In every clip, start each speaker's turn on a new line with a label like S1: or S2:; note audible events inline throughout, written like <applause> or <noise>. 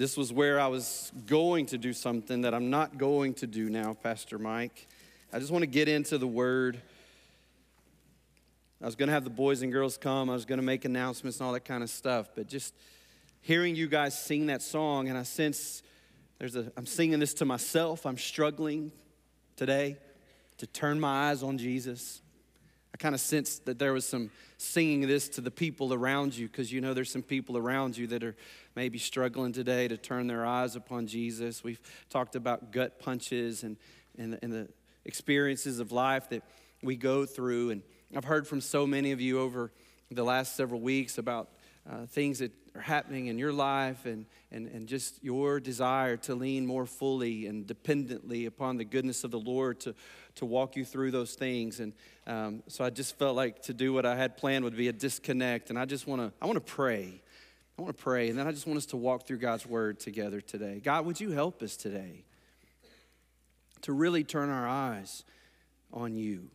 S1: This was where I was going to do something that I'm not going to do now, Pastor Mike. I just want to get into the word. I was going to have the boys and girls come, I was going to make announcements and all that kind of stuff, but just hearing you guys sing that song, and I sense there's a, I'm singing this to myself. I'm struggling today to turn my eyes on Jesus. Kind of sensed that there was some singing this to the people around you because you know there's some people around you that are maybe struggling today to turn their eyes upon Jesus. We've talked about gut punches and, and, and the experiences of life that we go through. And I've heard from so many of you over the last several weeks about uh, things that are happening in your life and, and, and just your desire to lean more fully and dependently upon the goodness of the Lord to, to walk you through those things. And um, so I just felt like to do what I had planned would be a disconnect. And I just want to, I want to pray. I want to pray. And then I just want us to walk through God's word together today. God, would you help us today to really turn our eyes on you?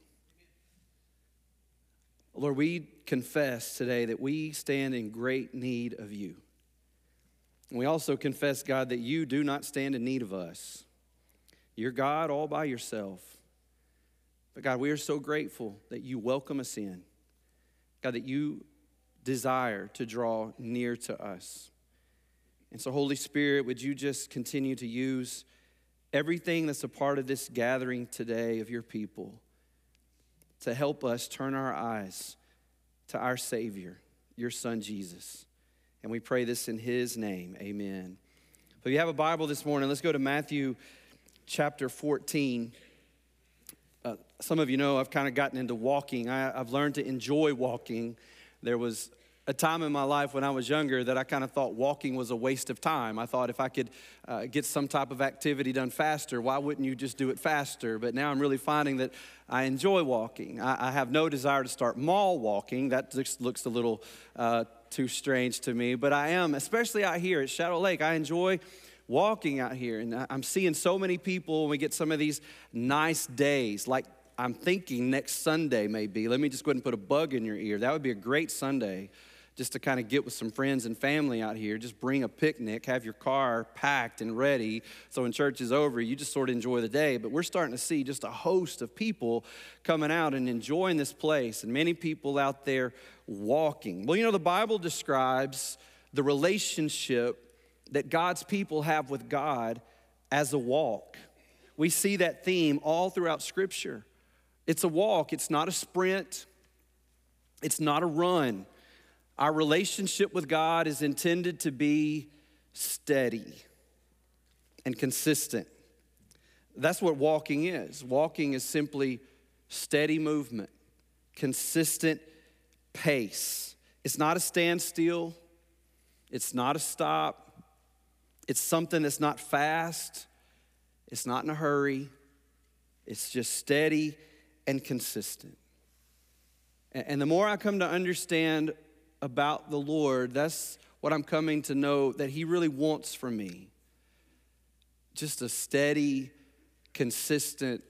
S1: Lord, we confess today that we stand in great need of you. And we also confess, God, that you do not stand in need of us. You're God all by yourself. But God, we are so grateful that you welcome us in. God, that you desire to draw near to us. And so, Holy Spirit, would you just continue to use everything that's a part of this gathering today of your people to help us turn our eyes to our Savior, your Son Jesus. And we pray this in His name. Amen. If you have a Bible this morning, let's go to Matthew chapter 14. Some of you know I've kind of gotten into walking. I, I've learned to enjoy walking. There was a time in my life when I was younger that I kind of thought walking was a waste of time. I thought if I could uh, get some type of activity done faster, why wouldn't you just do it faster? But now I'm really finding that I enjoy walking. I, I have no desire to start mall walking. That just looks a little uh, too strange to me. But I am, especially out here at Shadow Lake, I enjoy walking out here. And I'm seeing so many people when we get some of these nice days, like I'm thinking next Sunday maybe. Let me just go ahead and put a bug in your ear. That would be a great Sunday just to kind of get with some friends and family out here. Just bring a picnic, have your car packed and ready. So when church is over, you just sort of enjoy the day. But we're starting to see just a host of people coming out and enjoying this place, and many people out there walking. Well, you know, the Bible describes the relationship that God's people have with God as a walk. We see that theme all throughout Scripture. It's a walk, it's not a sprint, it's not a run. Our relationship with God is intended to be steady and consistent. That's what walking is. Walking is simply steady movement, consistent pace. It's not a standstill, it's not a stop, it's something that's not fast, it's not in a hurry, it's just steady and consistent. And the more I come to understand about the Lord, that's what I'm coming to know that He really wants from me. Just a steady, consistent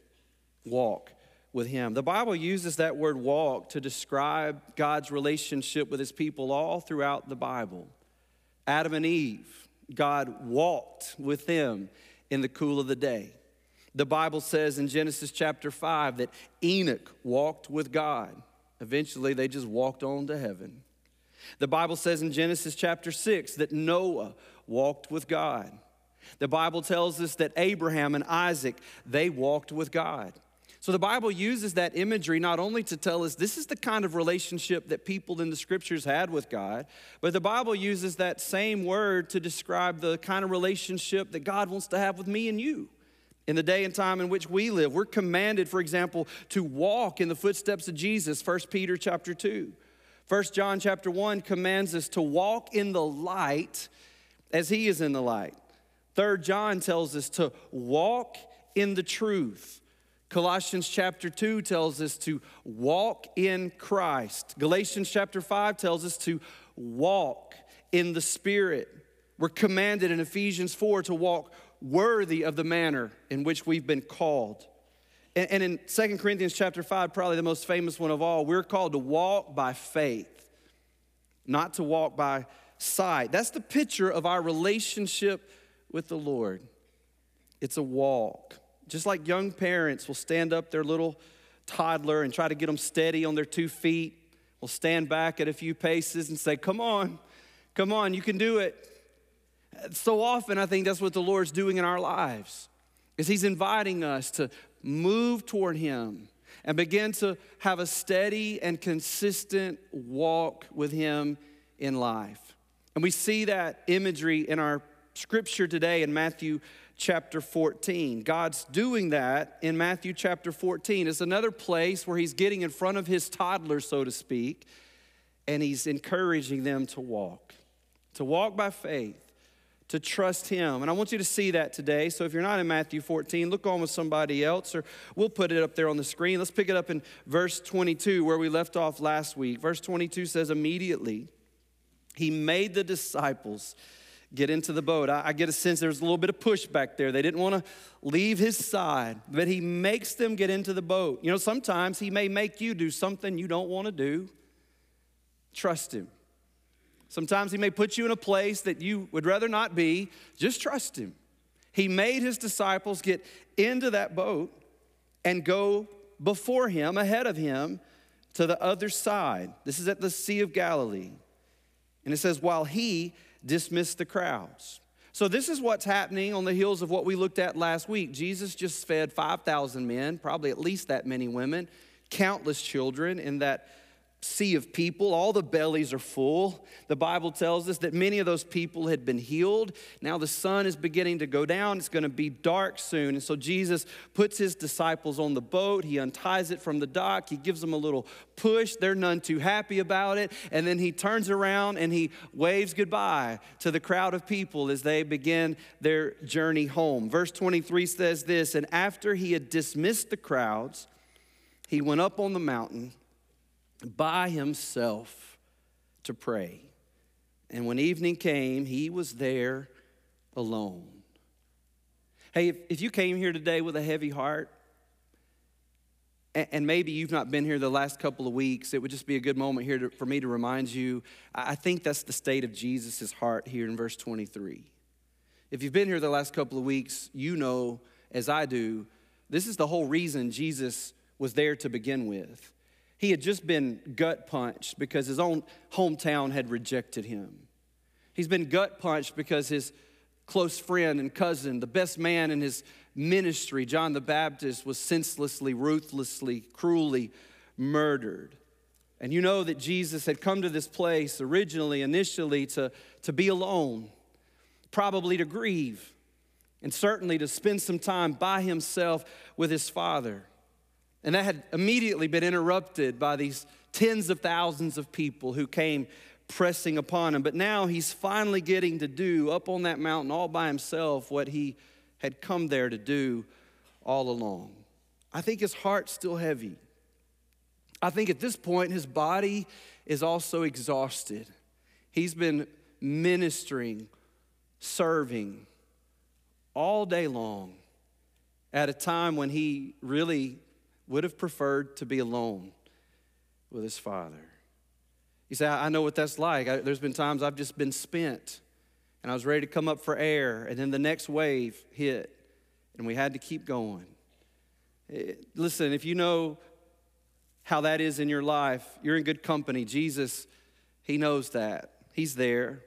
S1: walk with Him. The Bible uses that word walk to describe God's relationship with His people all throughout the Bible. Adam and Eve, God walked with them in the cool of the day. The Bible says in Genesis chapter 5 that Enoch walked with God. Eventually, they just walked on to heaven. The Bible says in Genesis chapter 6 that Noah walked with God. The Bible tells us that Abraham and Isaac, they walked with God. So the Bible uses that imagery not only to tell us this is the kind of relationship that people in the scriptures had with God, but the Bible uses that same word to describe the kind of relationship that God wants to have with me and you. In the day and time in which we live, we're commanded, for example, to walk in the footsteps of Jesus, 1 Peter chapter 2. First John chapter 1 commands us to walk in the light as he is in the light. Third John tells us to walk in the truth. Colossians chapter 2 tells us to walk in Christ. Galatians chapter 5 tells us to walk in the Spirit. We're commanded in Ephesians 4 to walk worthy of the manner in which we've been called. And, in 2 Corinthians chapter 5, probably the most famous one of all, we're called to walk by faith, not to walk by sight. That's the picture of our relationship with the Lord. It's a walk. Just like young parents will stand up their little toddler and try to get them steady on their two feet, will stand back at a few paces and say, Come on, come on, you can do it. So often, I think that's what the Lord's doing in our lives, is He's inviting us to move toward Him and begin to have a steady and consistent walk with Him in life. And we see that imagery in our scripture today in Matthew chapter 14. God's doing that in Matthew chapter 14. It's another place where He's getting in front of His toddlers, so to speak, and He's encouraging them to walk, to walk by faith to trust Him. And I want you to see that today. So if you're not in Matthew 14, look on with somebody else, or we'll put it up there on the screen. Let's pick it up in verse 22, where we left off last week. Verse 22 says, Immediately He made the disciples get into the boat. I, I get a sense there's a little bit of pushback there. They didn't want to leave His side, but He makes them get into the boat. You know, sometimes He may make you do something you don't want to do. Trust Him. Sometimes He may put you in a place that you would rather not be. Just trust Him. He made His disciples get into that boat and go before Him, ahead of Him, to the other side. This is at the Sea of Galilee. And it says, while He dismissed the crowds. So, this is what's happening on the heels of what we looked at last week. Jesus just fed 5,000 men, probably at least that many women, countless children in that sea of people. All the bellies are full. The Bible tells us that many of those people had been healed. Now the sun is beginning to go down. It's going to be dark soon. And so Jesus puts his disciples on the boat. He unties it from the dock. He gives them a little push. They're none too happy about it. And then he turns around and he waves goodbye to the crowd of people as they begin their journey home. Verse 23 says this And after he had dismissed the crowds, he went up on the mountain by himself to pray. And when evening came, he was there alone. Hey, if, if you came here today with a heavy heart, and, maybe you've not been here the last couple of weeks, it would just be a good moment here to, for me to remind you. I think that's the state of Jesus' heart here in verse 23. If you've been here the last couple of weeks, you know, as I do, this is the whole reason Jesus was there to begin with. He had just been gut punched because his own hometown had rejected him. He's been gut punched because his close friend and cousin, the best man in his ministry, John the Baptist, was senselessly, ruthlessly, cruelly murdered. And you know that Jesus had come to this place originally, initially, to, to be alone, probably to grieve, and certainly to spend some time by himself with his Father. And that had immediately been interrupted by these tens of thousands of people who came pressing upon him. But now he's finally getting to do up on that mountain all by himself what he had come there to do all along. I think his heart's still heavy. I think at this point his body is also exhausted. He's been ministering, serving all day long at a time when he really would have preferred to be alone with his father. You say, I know what that's like. I, there's been times I've just been spent and I was ready to come up for air, and then the next wave hit, and we had to keep going. It, eh, listen, if you know how that is in your life, you're in good company. Jesus, He knows that. He's there.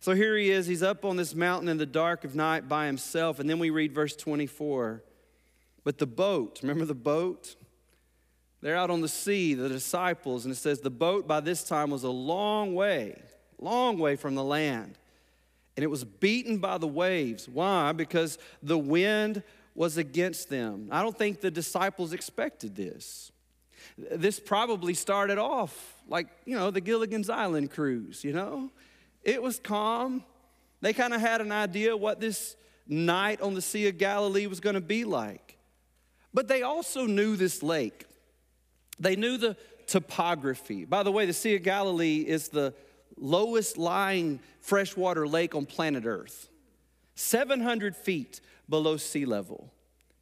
S1: So here He is. He's up on this mountain in the dark of night by Himself. And then we read verse 24. But the boat, remember the boat? They're out on the sea, the disciples, and it says the boat by this time was a long way, long way from the land. And it was beaten by the waves. Why? Because the wind was against them. I don't think the disciples expected this. This probably started off like, you know, the Gilligan's Island cruise, you know? It was calm. They kind of had an idea what this night on the Sea of Galilee was going to be like. But they also knew this lake. They knew the topography. By the way, the Sea of Galilee is the lowest lying freshwater lake on planet Earth, 700 feet below sea level.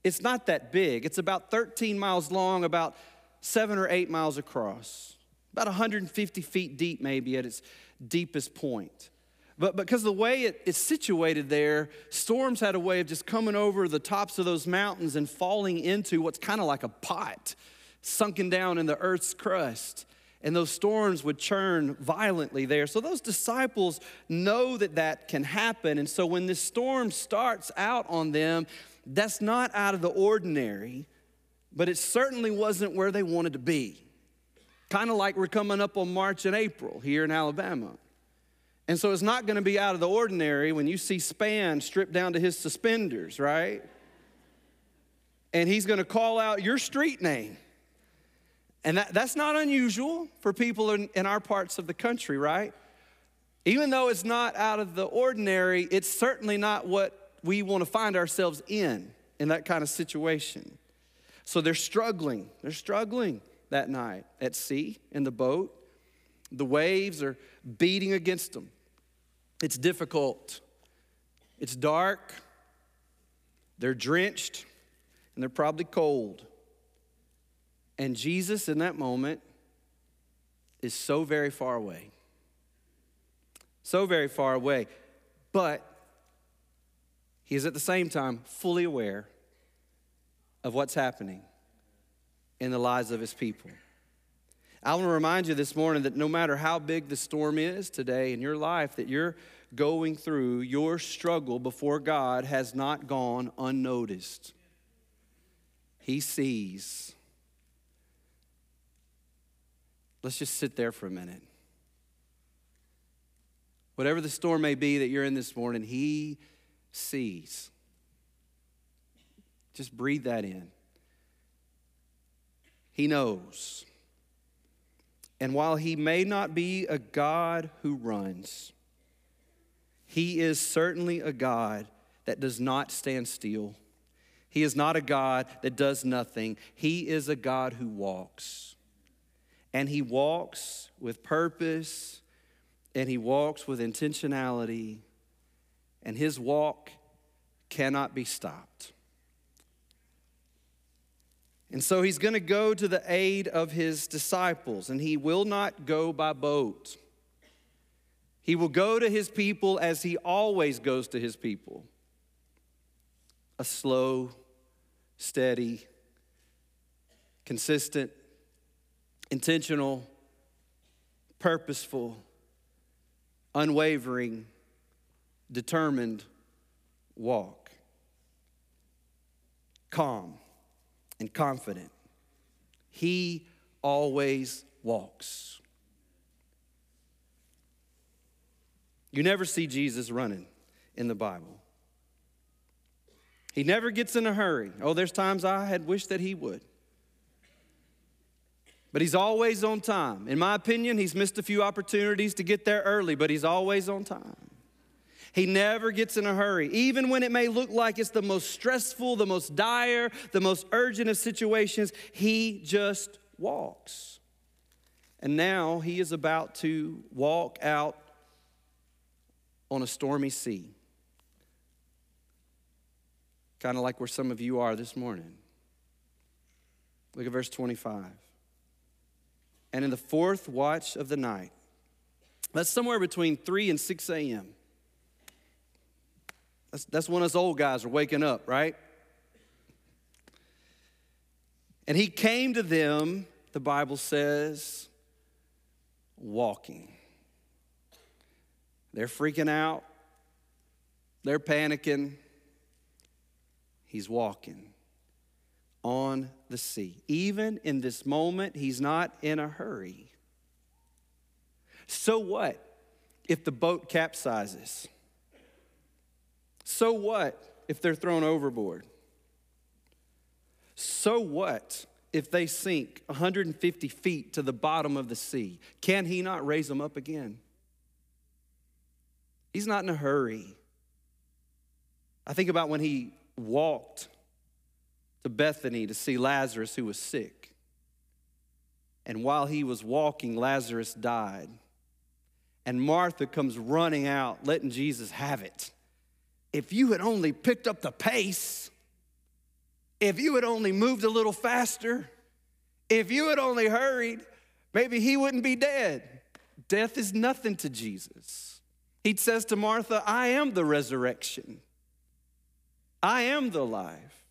S1: It's not that big. It's about 13 miles long, about seven or eight miles across, about 150 feet deep, maybe at its deepest point. But because the way it's situated there, storms had a way of just coming over the tops of those mountains and falling into what's kind of like a pot, sunken down in the earth's crust. And those storms would churn violently there. So those disciples know that that can happen. And so when this storm starts out on them, that's not out of the ordinary, but it certainly wasn't where they wanted to be. Kind of like we're coming up on March and April here in Alabama. And so it's not going to be out of the ordinary when you see Spann stripped down to his suspenders, right? And he's going to call out your street name. And that, that's not unusual for people in, in our parts of the country, right? Even though it's not out of the ordinary, it's certainly not what we want to find ourselves in, in that kind of situation. So they're struggling. They're struggling that night at sea in the boat. The waves are beating against them. It's difficult. It's dark. They're drenched and they're probably cold. And Jesus, in that moment, is so very far away. So very far away. But he is at the same time fully aware of what's happening in the lives of his people. I want to remind you this morning that no matter how big the storm is today in your life that you're going through, your struggle before God has not gone unnoticed. He sees. Let's just sit there for a minute. Whatever the storm may be that you're in this morning, He sees. Just breathe that in. He knows. And while he may not be a God who runs, he is certainly a God that does not stand still. He is not a God that does nothing. He is a God who walks. And he walks with purpose and he walks with intentionality. And his walk cannot be stopped. And so he's going to go to the aid of his disciples, and he will not go by boat. He will go to his people as he always goes to his people a slow, steady, consistent, intentional, purposeful, unwavering, determined walk. Calm and confident. He always walks. You never see Jesus running in the Bible. He never gets in a hurry. Oh, there's times I had wished that he would. But he's always on time. In my opinion, he's missed a few opportunities to get there early, but he's always on time. He never gets in a hurry. Even when it may look like it's the most stressful, the most dire, the most urgent of situations, he just walks. And now he is about to walk out on a stormy sea. Kind of like where some of you are this morning. Look at verse 25. And in the fourth watch of the night, that's somewhere between 3 and 6 a.m. That's, that's when us old guys are waking up, right? And he came to them, the Bible says, walking. They're freaking out, they're panicking. He's walking on the sea. Even in this moment, he's not in a hurry. So what if the boat capsizes? So what if they're thrown overboard? So what if they sink 150 feet to the bottom of the sea? Can he not raise them up again? He's not in a hurry. I think about when he walked to Bethany to see Lazarus, who was sick. And while he was walking, Lazarus died. And Martha comes running out, letting Jesus have it if you had only picked up the pace, if you had only moved a little faster, if you had only hurried, maybe he wouldn't be dead. Death is nothing to Jesus. He says to Martha, I am the resurrection, I am the life.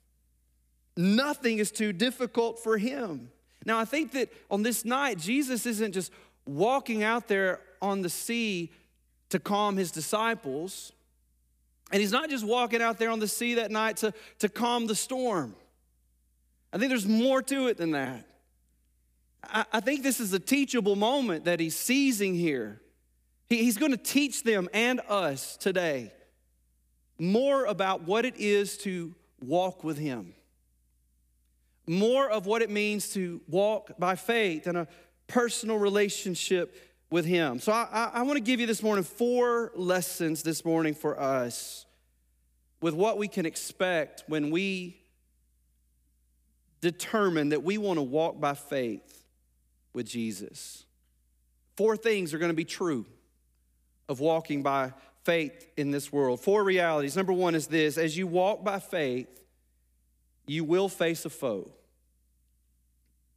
S1: Nothing is too difficult for him. Now, I think that on this night, Jesus isn't just walking out there on the sea to calm his disciples. And he's not just walking out there on the sea that night to, to calm the storm. I think there's more to it than that. I, I think this is a teachable moment that he's seizing here. He, he's going to teach them and us today more about what it is to walk with him, more of what it means to walk by faith and a personal relationship with Him. So I, I, I want to give you this morning four lessons this morning for us with what we can expect when we determine that we want to walk by faith with Jesus. Four things are going to be true of walking by faith in this world. Four realities. Number one is this as you walk by faith, you will face a foe.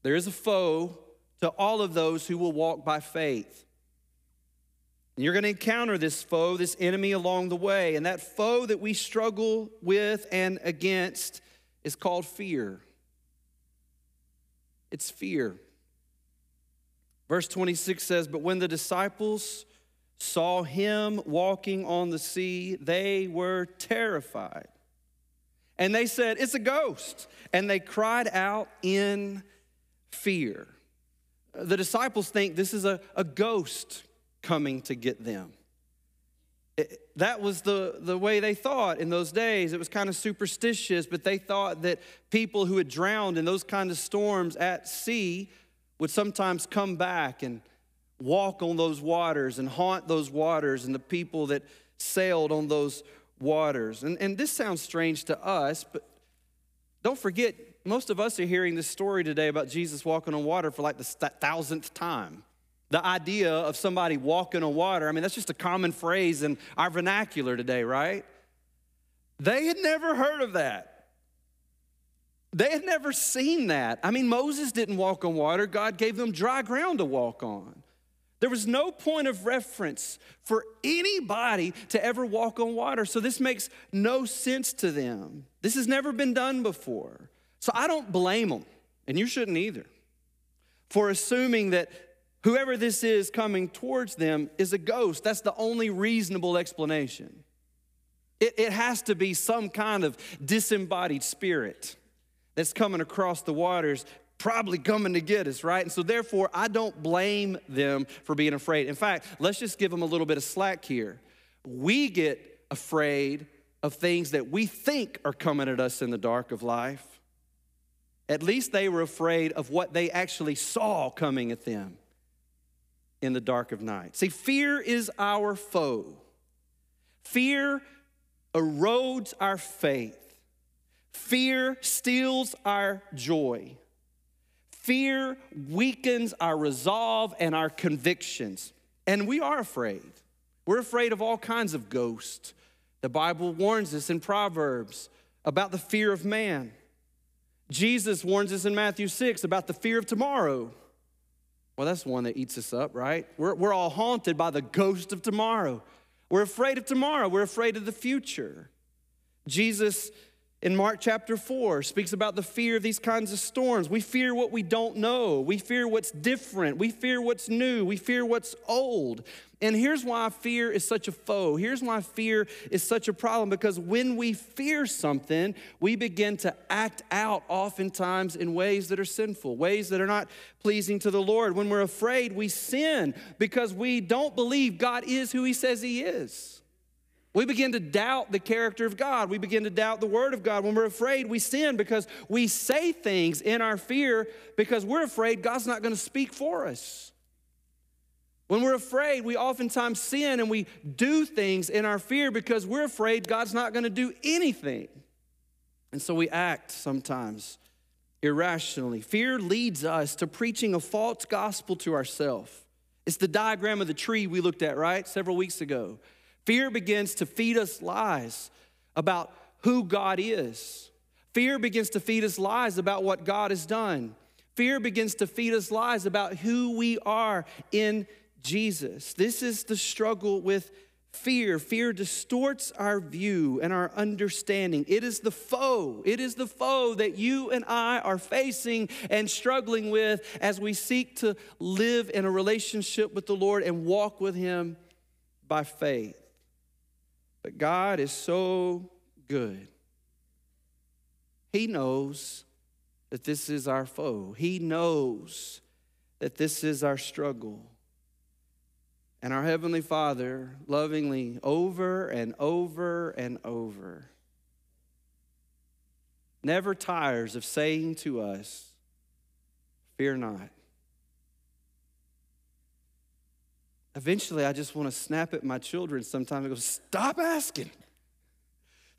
S1: There is a foe to all of those who will walk by faith. And you're going to encounter this foe, this enemy along the way. And that foe that we struggle with and against is called fear. It's fear. Verse 26 says, But when the disciples saw him walking on the sea, they were terrified. And they said, It's a ghost. And they cried out in fear. The disciples think this is a, a ghost coming to get them. It, that was the, the way they thought in those days. It was kind of superstitious, but they thought that people who had drowned in those kind of storms at sea would sometimes come back and walk on those waters and haunt those waters and the people that sailed on those waters. And, and this sounds strange to us, but don't forget, most of us are hearing this story today about Jesus walking on water for like the thousandth time. The idea of somebody walking on water, I mean, that's just a common phrase in our vernacular today, right? They had never heard of that. They had never seen that. I mean, Moses didn't walk on water, God gave them dry ground to walk on. There was no point of reference for anybody to ever walk on water, so this makes no sense to them. This has never been done before. So I don't blame them, and you shouldn't either, for assuming that whoever this is coming towards them is a ghost. That's the only reasonable explanation. It, it has to be some kind of disembodied spirit that's coming across the waters probably coming to get us, right? And so, therefore, I don't blame them for being afraid. In fact, let's just give them a little bit of slack here. We get afraid of things that we think are coming at us in the dark of life. At least they were afraid of what they actually saw coming at them in the dark of night. See, fear is our foe. Fear erodes our faith. Fear steals our joy. Fear weakens our resolve and our convictions. And we are afraid. We're afraid of all kinds of ghosts. The Bible warns us in Proverbs about the fear of man. Jesus warns us in Matthew 6 about the fear of tomorrow. Well, that's one that eats us up, right? We're, we're all haunted by the ghost of tomorrow. We're afraid of tomorrow, we're afraid of the future. Jesus in Mark chapter 4 speaks about the fear of these kinds of storms. We fear what we don't know. We fear what's different. We fear what's new. We fear what's old. And here's why fear is such a foe. Here's why fear is such a problem because when we fear something, we begin to act out oftentimes in ways that are sinful, ways that are not pleasing to the Lord. When we're afraid, we sin because we don't believe God is who He says He is. We begin to doubt the character of God. We begin to doubt the word of God. When we're afraid, we sin because we say things in our fear because we're afraid God's not going to speak for us. When we're afraid, we oftentimes sin and we do things in our fear because we're afraid God's not going to do anything. And so we act sometimes irrationally. Fear leads us to preaching a false gospel to ourselves. It's the diagram of the tree we looked at, right, several weeks ago. Fear begins to feed us lies about who God is. Fear begins to feed us lies about what God has done. Fear begins to feed us lies about who we are in Jesus. This is the struggle with fear. Fear distorts our view and our understanding. It is the foe. It is the foe that you and I are facing and struggling with as we seek to live in a relationship with the Lord and walk with Him by faith. But God is so good. He knows that this is our foe, He knows that this is our struggle. And our Heavenly Father lovingly, over and over and over, never tires of saying to us, Fear not. Eventually, I just want to snap at my children sometimes and go, Stop asking.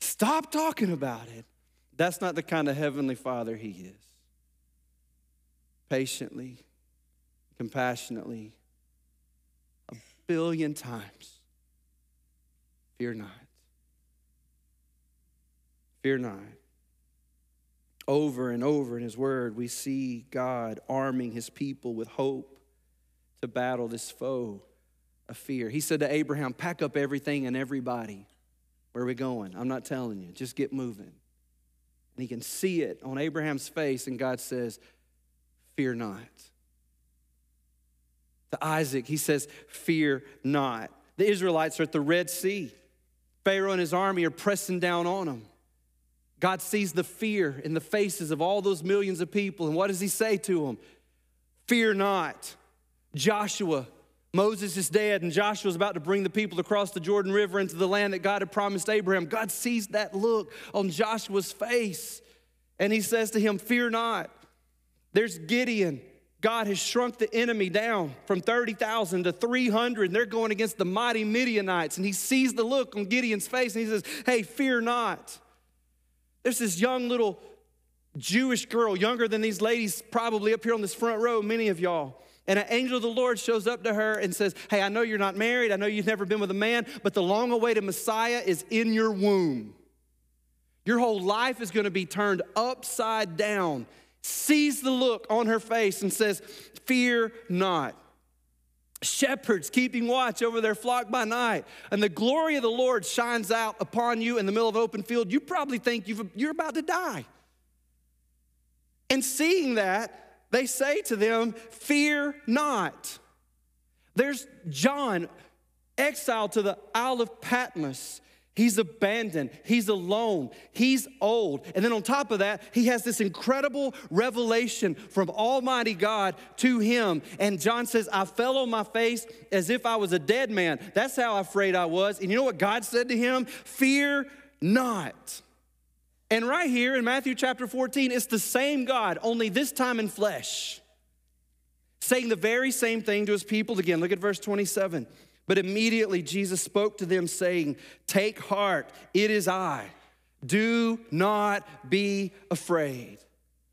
S1: Stop talking about it. That's not the kind of Heavenly Father He is. Patiently, compassionately, a billion times. Fear not. Fear not. Over and over in His Word, we see God arming His people with hope to battle this foe fear. He said to Abraham, Pack up everything and everybody. Where are we going? I'm not telling you. Just get moving. And he can see it on Abraham's face, and God says, Fear not to Isaac, he says, Fear not. The Israelites are at the Red Sea. Pharaoh and his army are pressing down on them. God sees the fear in the faces of all those millions of people. And what does he say to them? Fear not. Joshua, Moses is dead, and Joshua's about to bring the people across the Jordan River into the land that God had promised Abraham. God sees that look on Joshua's face, and he says to him, Fear not. There's Gideon. God has shrunk the enemy down from 30,000 to 300, and they're going against the mighty Midianites. And he sees the look on Gideon's face and he says, Hey, fear not. There's this young little Jewish girl, younger than these ladies, probably up here on this front row, many of y'all. And an angel of the Lord shows up to her and says, Hey, I know you're not married. I know you've never been with a man, but the long awaited Messiah is in your womb. Your whole life is going to be turned upside down sees the look on her face and says, Fear not. Shepherds keeping watch over their flock by night, and the glory of the Lord shines out upon you in the middle of open field. You probably think you're about to die. And seeing that, they say to them, Fear not. There's John, exiled to the Isle of Patmos. He's abandoned. He's alone. He's old. And then on top of that, he has this incredible revelation from Almighty God to him. And John says, I fell on my face as if I was a dead man. That's how afraid I was. And you know what God said to him? Fear not. And right here in Matthew chapter 14, it's the same God, only this time in flesh, saying the very same thing to his people again. Look at verse 27. But immediately Jesus spoke to them, saying, Take heart, it is I. Do not be afraid.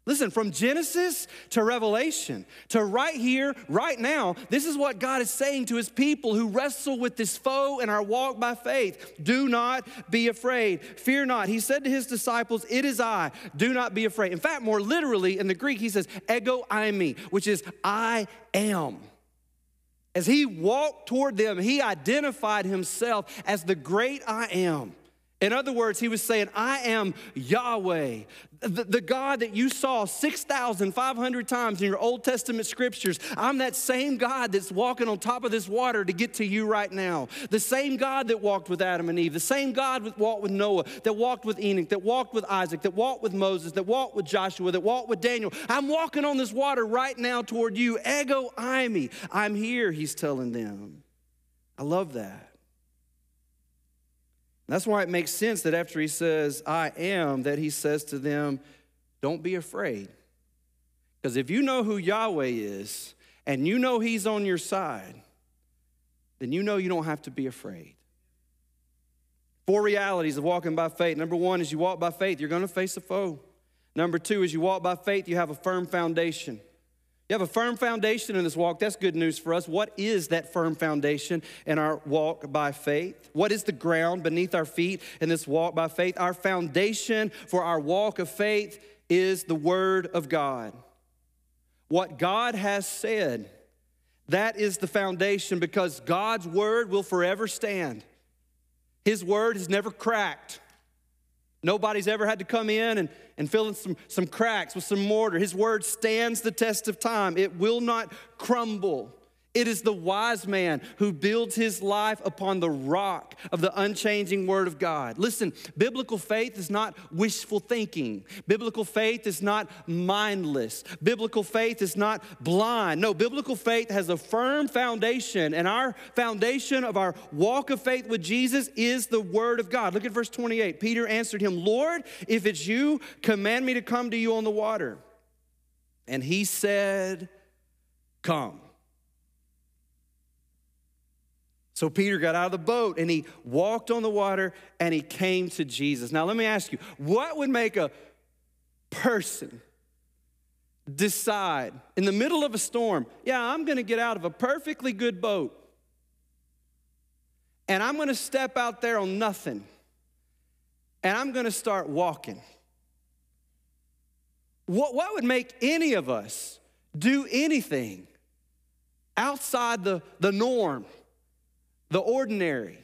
S1: Listen, from Genesis to Revelation to right here, right now, this is what God is saying to his people who wrestle with this foe in our walk by faith. Do not be afraid. Fear not. He said to his disciples, It is I. Do not be afraid. In fact, more literally in the Greek, he says, Ego eimi, which is I am. As he walked toward them, he identified himself as the great I am. In other words, he was saying, I am Yahweh, the, the, God that you saw 6,500 times in your Old Testament scriptures. I'm that same God that's walking on top of this water to get to you right now. The same God that walked with Adam and Eve, the same God that walked with Noah, that walked with Enoch, that walked with Isaac, that walked with Moses, that walked with Joshua, that walked with Daniel. I'm walking on this water right now toward you. Ego. I'm here, he's telling them. I love that. That's why it makes sense that after he says, I am, that he says to them, Don't be afraid. Because if you know who Yahweh is and you know he's on your side, then you know you don't have to be afraid. Four realities of walking by faith. Number one, as you walk by faith, you're going to face a foe. Number two, as you walk by faith, you have a firm foundation. You have a firm foundation in this walk. That's good news for us. What is that firm foundation in our walk by faith? What is the ground beneath our feet in this walk by faith? Our foundation for our walk of faith is the Word of God. What God has said, that is the foundation because God's Word will forever stand. His word has never cracked. Nobody's ever had to come in and, and fill in some, some cracks with some mortar. His word stands the test of time, it will not crumble. It is the wise man who builds his life upon the rock of the unchanging Word of God. Listen, biblical faith is not wishful thinking. Biblical faith is not mindless. Biblical faith is not blind. No, biblical faith has a firm foundation, and our foundation of our walk of faith with Jesus is the Word of God. Look at verse 28. Peter answered him, Lord, if it's you, command me to come to you on the water. And he said, Come. So Peter got out of the boat and he walked on the water and he came to Jesus. Now, let me ask you what would make a person decide in the middle of a storm, yeah, I'm gonna get out of a perfectly good boat and I'm gonna step out there on nothing and I'm gonna start walking? What, what would make any of us do anything outside the, the norm? The ordinary.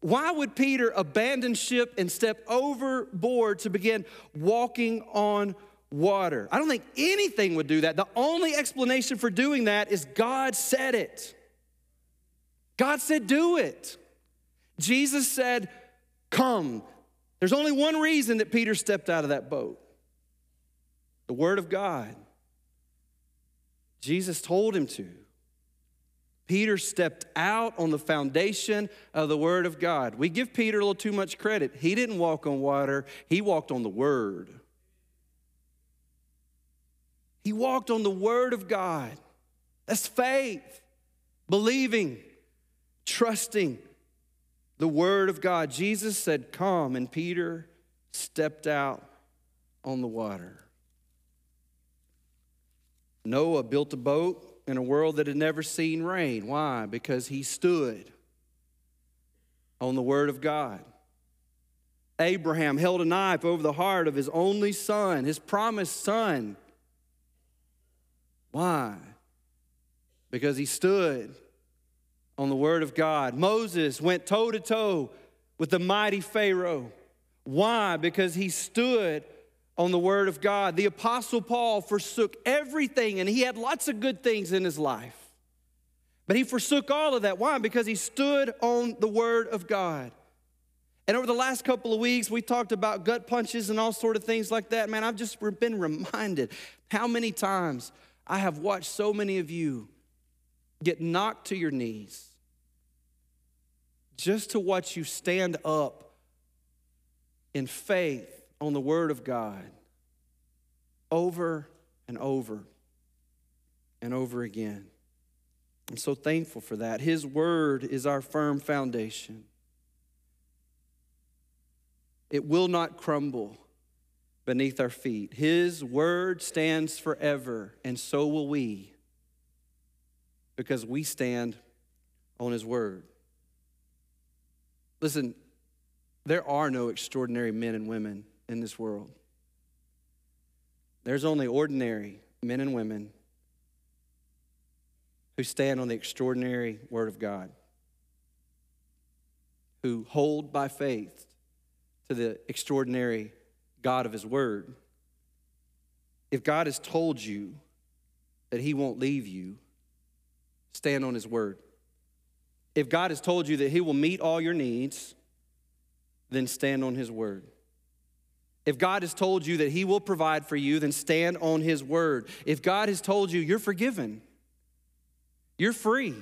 S1: Why would Peter abandon ship and step overboard to begin walking on water? I don't think anything would do that. The only explanation for doing that is God said it. God said, do it. Jesus said, come. There's only one reason that Peter stepped out of that boat the Word of God. Jesus told him to. Peter stepped out on the foundation of the Word of God. We give Peter a little too much credit. He didn't walk on water, he walked on the Word. He walked on the Word of God. That's faith, believing, trusting the Word of God. Jesus said, Come, and Peter stepped out on the water. Noah built a boat in a world that had never seen rain. Why? Because he stood on the Word of God. Abraham held a knife over the heart of his only son, his promised son. Why? Because he stood on the Word of God. Moses went toe to toe with the mighty Pharaoh. Why? Because he stood on the Word of God. The Apostle Paul forsook everything, and he had lots of good things in his life. But he forsook all of that. Why? Because he stood on the Word of God. And over the last couple of weeks, we talked about gut punches and all sort of things like that. Man, I've just been reminded how many times I have watched so many of you get knocked to your knees just to watch you stand up in faith on the Word of God over and over and over again. I'm so thankful for that. His Word is our firm foundation, it will not crumble beneath our feet. His Word stands forever, and so will we because we stand on His Word. Listen, there are no extraordinary men and women in this world. There's only ordinary men and women who stand on the extraordinary Word of God, who hold by faith to the extraordinary God of His Word. If God has told you that He won't leave you, stand on His Word. If God has told you that He will meet all your needs, then stand on His Word. If God has told you that He will provide for you, then stand on His word. If God has told you you're forgiven, you're free,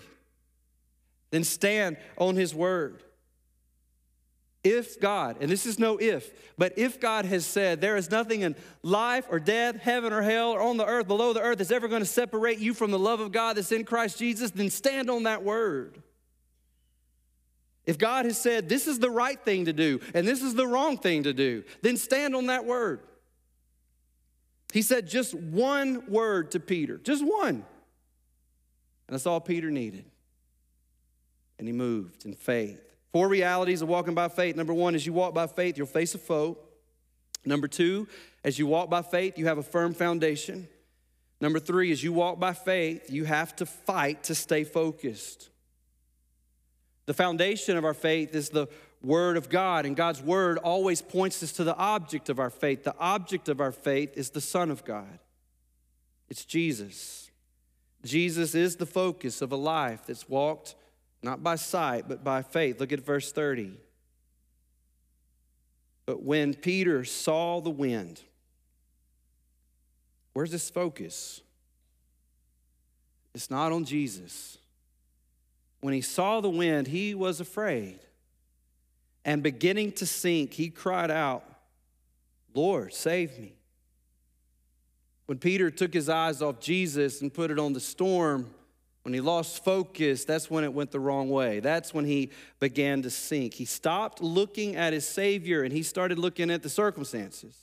S1: then stand on His word. If God, and this is no if, but if God has said there is nothing in life or death, heaven or hell, or on the earth, below the earth that's ever going to separate you from the love of God that's in Christ Jesus, then stand on that word. If God has said this is the right thing to do and this is the wrong thing to do, then stand on that word. He said just one word to Peter, just one. And that's all Peter needed. And he moved in faith. Four realities of walking by faith. Number one, as you walk by faith, you'll face a foe. Number two, as you walk by faith, you have a firm foundation. Number three, as you walk by faith, you have to fight to stay focused. The foundation of our faith is the Word of God, and God's Word always points us to the object of our faith. The object of our faith is the Son of God, it's Jesus. Jesus is the focus of a life that's walked not by sight, but by faith. Look at verse 30. But when Peter saw the wind, where's his focus? It's not on Jesus. When he saw the wind, he was afraid. And beginning to sink, he cried out, Lord, save me. When Peter took his eyes off Jesus and put it on the storm, when he lost focus, that's when it went the wrong way. That's when he began to sink. He stopped looking at his Savior and he started looking at the circumstances.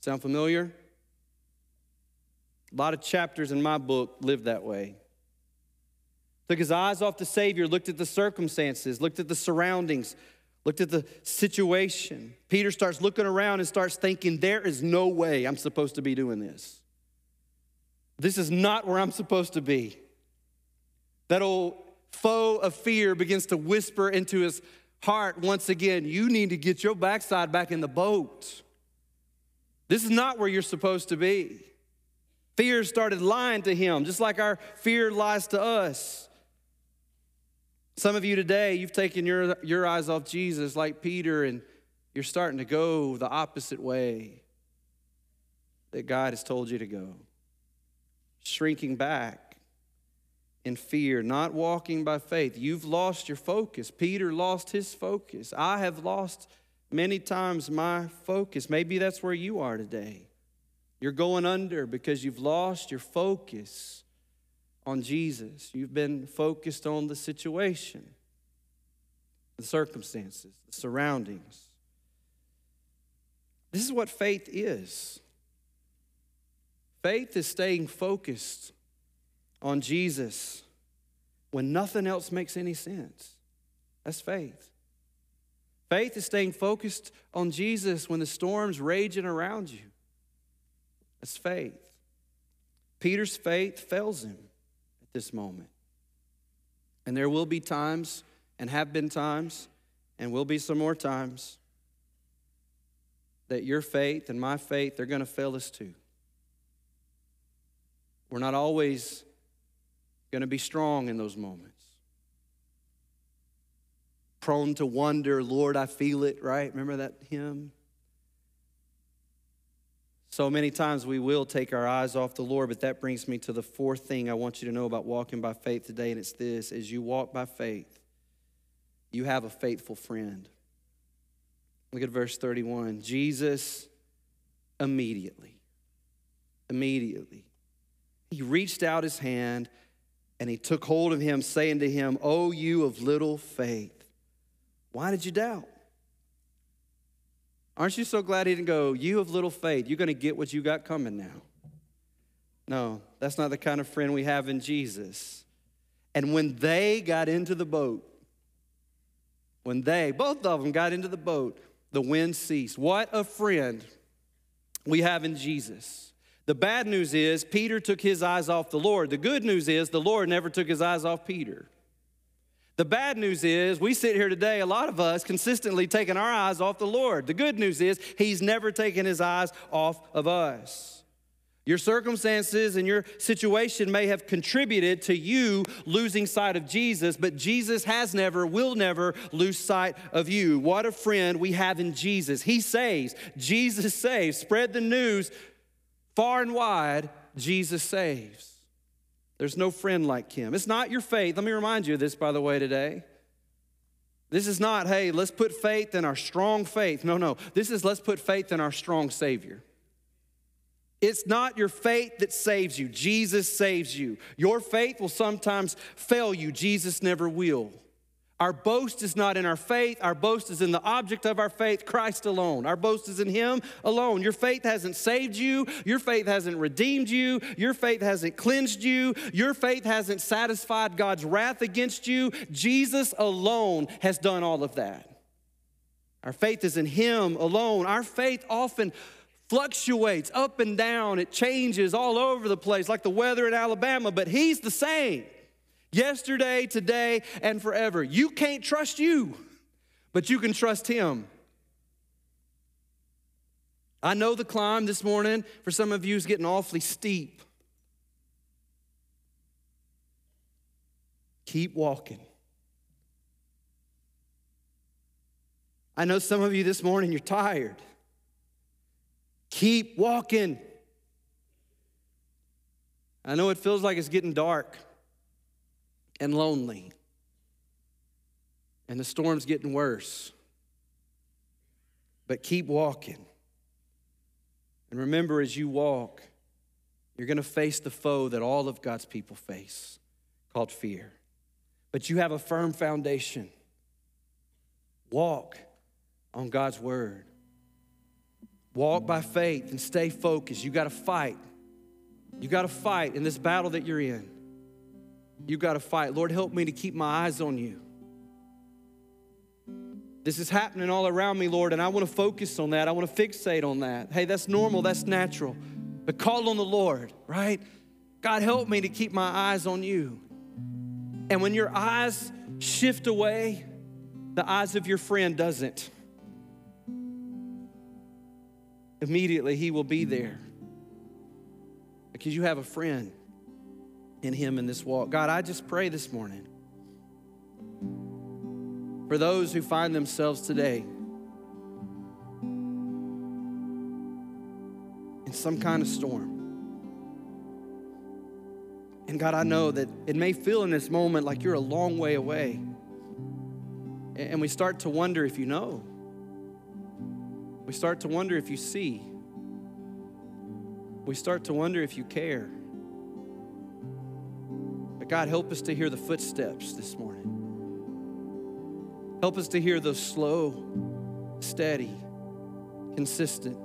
S1: Sound familiar? A lot of chapters in my book live that way. Took his eyes off the Savior, looked at the circumstances, looked at the surroundings, looked at the situation. Peter starts looking around and starts thinking, there is no way I'm supposed to be doing this. This is not where I'm supposed to be. That old foe of fear begins to whisper into his heart once again you need to get your backside back in the boat. This is not where you're supposed to be. Fear started lying to him, just like our fear lies to us. Some of you today, you've taken your, your eyes off Jesus like Peter, and you're starting to go the opposite way that God has told you to go shrinking back in fear, not walking by faith. You've lost your focus. Peter lost his focus. I have lost many times my focus. Maybe that's where you are today. You're going under because you've lost your focus on Jesus. You've been focused on the situation, the circumstances, the surroundings. This is what faith is. Faith is staying focused on Jesus when nothing else makes any sense. That's faith. Faith is staying focused on Jesus when the storm's raging around you. That's faith. Peter's faith fails him this moment. And there will be times, and have been times, and will be some more times, that your faith and my faith, they're going to fail us too. We're not always going to be strong in those moments. Prone to wonder, Lord, I feel it, right? Remember that hymn? So many times we will take our eyes off the Lord, but that brings me to the fourth thing I want you to know about walking by faith today, and it's this as you walk by faith, you have a faithful friend. Look at verse 31. Jesus immediately, immediately he reached out his hand and he took hold of him, saying to him, O you of little faith, why did you doubt? Aren't you so glad he didn't go, You have little faith, you're going to get what you got coming now? No, that's not the kind of friend we have in Jesus. And when they got into the boat, when they, both of them got into the boat, the wind ceased. What a friend we have in Jesus. The bad news is Peter took his eyes off the Lord. The good news is the Lord never took his eyes off Peter. The bad news is we sit here today, a lot of us consistently taking our eyes off the Lord. The good news is he's never taken his eyes off of us. Your circumstances and your situation may have contributed to you losing sight of Jesus, but Jesus has never, will never lose sight of you. What a friend we have in Jesus. He saves, Jesus saves. Spread the news Far and wide, Jesus saves. There's no friend like him. It's not your faith. Let me remind you of this, by the way, today. This is not, hey, let's put faith in our strong faith. No, no. This is let's put faith in our strong Savior. It's not your faith that saves you. Jesus saves you. Your faith will sometimes fail you. Jesus never will. Our boast is not in our faith. Our boast is in the object of our faith, Christ alone. Our boast is in Him alone. Your faith hasn't saved you. Your faith hasn't redeemed you. Your faith hasn't cleansed you. Your faith hasn't satisfied God's wrath against you. Jesus alone has done all of that. Our faith is in Him alone. Our faith often fluctuates up and down, it changes all over the place, like the weather in Alabama, but He's the same yesterday, today, and forever. You can't trust you, but you can trust Him. I know the climb this morning for some of you is getting awfully steep. Keep walking. I know some of you this morning, you're tired. Keep walking. I know it feels like it's getting dark and lonely, and the storm's getting worse. But keep walking. And remember, as you walk, you're going to face the foe that all of God's people face called fear. But you have a firm foundation. Walk on God's word. Walk by faith and stay focused. You got to fight. You got to fight in this battle that you're in. You got to fight. Lord, help me to keep my eyes on you. This is happening all around me, Lord, and I want to focus on that. I want to fixate on that. Hey, that's normal, that's natural. But call on the Lord, right? God, help me to keep my eyes on you. And when your eyes shift away, the eyes of your friend doesn't. Immediately, he will be there because you have a friend in him in this walk. God, I just pray this morning for those who find themselves today in some kind of storm. And God, I know that it may feel in this moment like you're a long way away. And we start to wonder if you know. We start to wonder if you see. We start to wonder if you care. God, help us to hear the footsteps this morning. Help us to hear those slow, steady, consistent,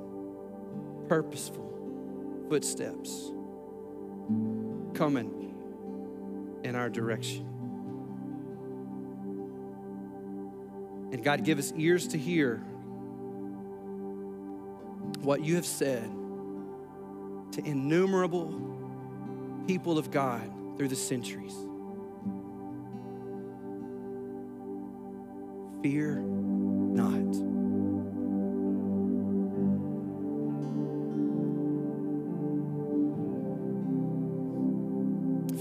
S1: purposeful footsteps coming in our direction. And God, give us ears to hear what you have said to innumerable people of God through the centuries. Fear not.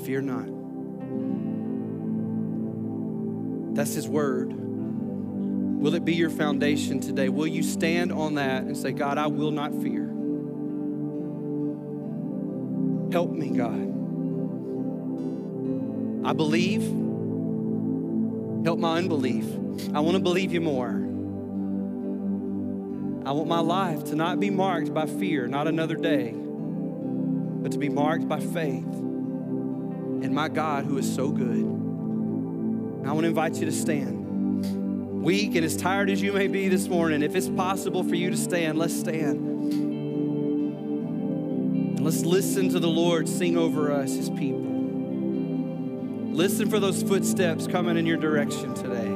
S1: Fear not. That's His word. Will it be your foundation today? Will you stand on that and say, God, I will not fear? Help me, God. I believe. Help my unbelief. I want to believe you more. I want my life to not be marked by fear, not another day, but to be marked by faith in my God who is so good. I want to invite you to stand. Weak and as tired as you may be this morning, if it's possible for you to stand, let's stand. And let's listen to the Lord sing over us, his people. Listen for those footsteps coming in your direction today.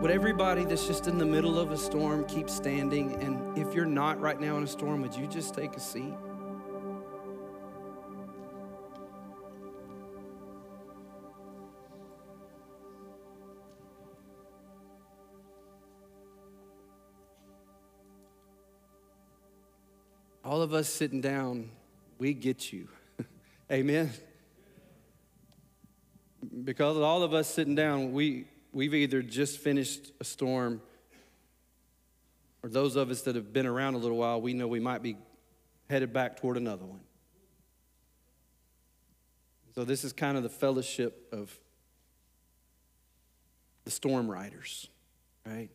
S1: Would everybody that's just in the middle of a storm keep standing? And if you're not right now in a storm, would you just take a seat? All of us sitting down, we get you. <laughs> Amen. Because all of us sitting down, we, we've either just finished a storm, or those of us that have been around a little while, we know we might be headed back toward another one. So, this is kind of the fellowship of the storm riders, right?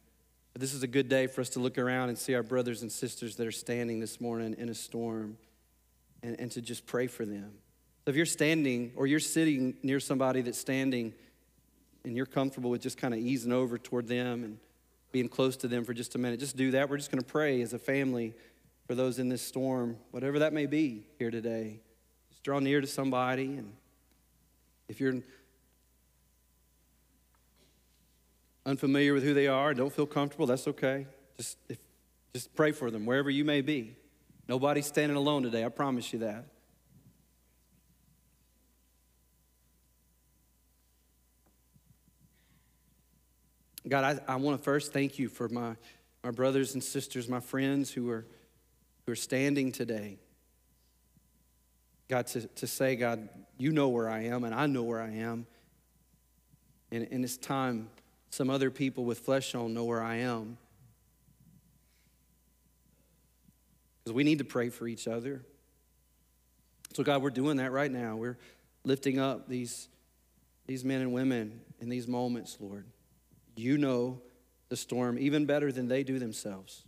S1: But this is a good day for us to look around and see our brothers and sisters that are standing this morning in a storm and, and to just pray for them. If you're standing or you're sitting near somebody that's standing and you're comfortable with just kind of easing over toward them and being close to them for just a minute, just do that. We're just going to pray as a family for those in this storm, whatever that may be here today. Just draw near to somebody. And if you're unfamiliar with who they are, don't feel comfortable, that's okay. Just, if, just pray for them wherever you may be. Nobody's standing alone today, I promise you that. God, I, I want to first thank you for my, my brothers and sisters, my friends who are, who are standing today. God, to, to say, God, you know where I am, and I know where I am. And in this time, some other people with flesh on know where I am. Because we need to pray for each other. So, God, we're doing that right now. We're lifting up these, these men and women in these moments, Lord. You know the storm even better than they do themselves.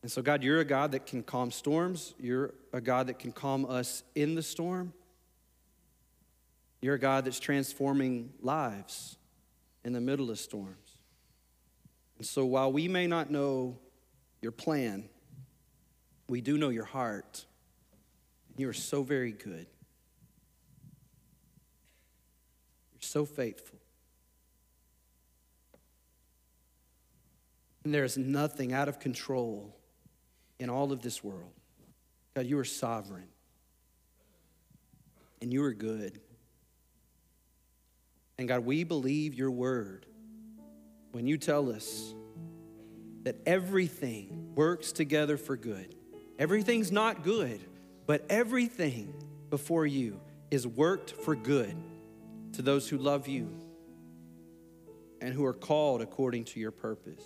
S1: And so, God, you're a God that can calm storms. You're a God that can calm us in the storm. You're a God that's transforming lives in the middle of storms. And so, while we may not know your plan, we do know your heart. You are so very good. You're so faithful. And there is nothing out of control in all of this world. God, you are sovereign. And you are good. And God, we believe your word when you tell us that everything works together for good. Everything's not good, but everything before you is worked for good to those who love you and who are called according to your purpose.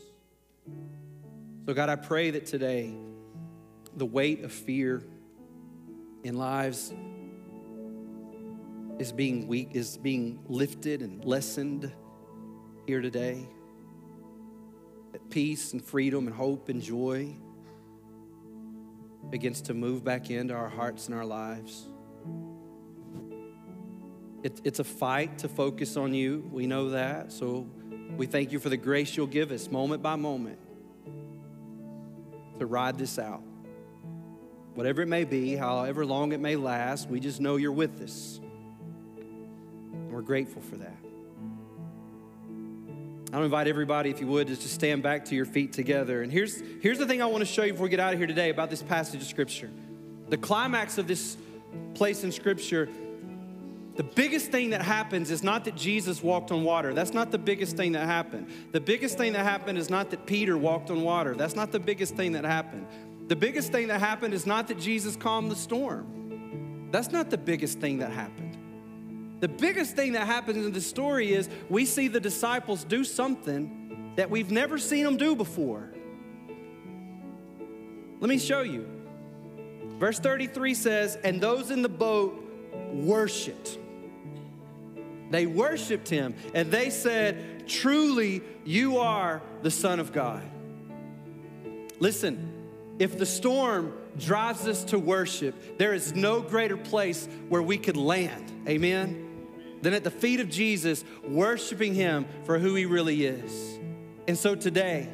S1: So, God, I pray that today the weight of fear in lives is being weak, is being lifted and lessened here today. That peace and freedom and hope and joy begins to move back into our hearts and our lives. It, it's a fight to focus on you. We know that. So we thank you for the grace you'll give us moment by moment to ride this out. Whatever it may be, however long it may last, we just know you're with us. We're grateful for that. I'll invite everybody, if you would, just to stand back to your feet together. And here's, here's the thing I want to show you before we get out of here today about this passage of Scripture. The climax of this place in Scripture, the biggest thing that happens is not that Jesus walked on water. That's not the biggest thing that happened. The biggest thing that happened is not that Peter walked on water. That's not the biggest thing that happened. The biggest thing that happened is not that Jesus calmed the storm. That's not the biggest thing that happened. The biggest thing that happens in the story is we see the disciples do something that we've never seen them do before. Let me show you. Verse 33 says, And those in the boat worshiped. They worshiped him, and they said, Truly, you are the Son of God. Listen, if the storm drives us to worship, there is no greater place where we could land. Amen than at the feet of Jesus, worshiping Him for who He really is. And so today,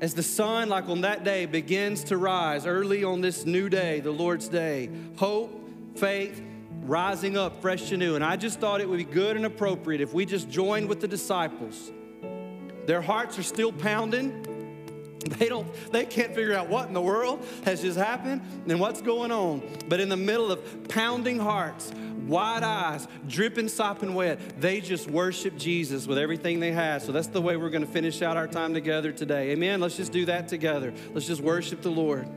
S1: as the sun, like on that day, begins to rise early on this new day, the Lord's day, hope, faith, rising up fresh and new. And I just thought it would be good and appropriate if we just joined with the disciples. Their hearts are still pounding. <laughs> They don't, they can't figure out what in the world has just happened and what's going on. But in the middle of pounding hearts, wide eyes, dripping, sopping wet. They just worship Jesus with everything they had. So that's the way we're going to finish out our time together today. Amen. Let's just do that together. Let's just worship the Lord.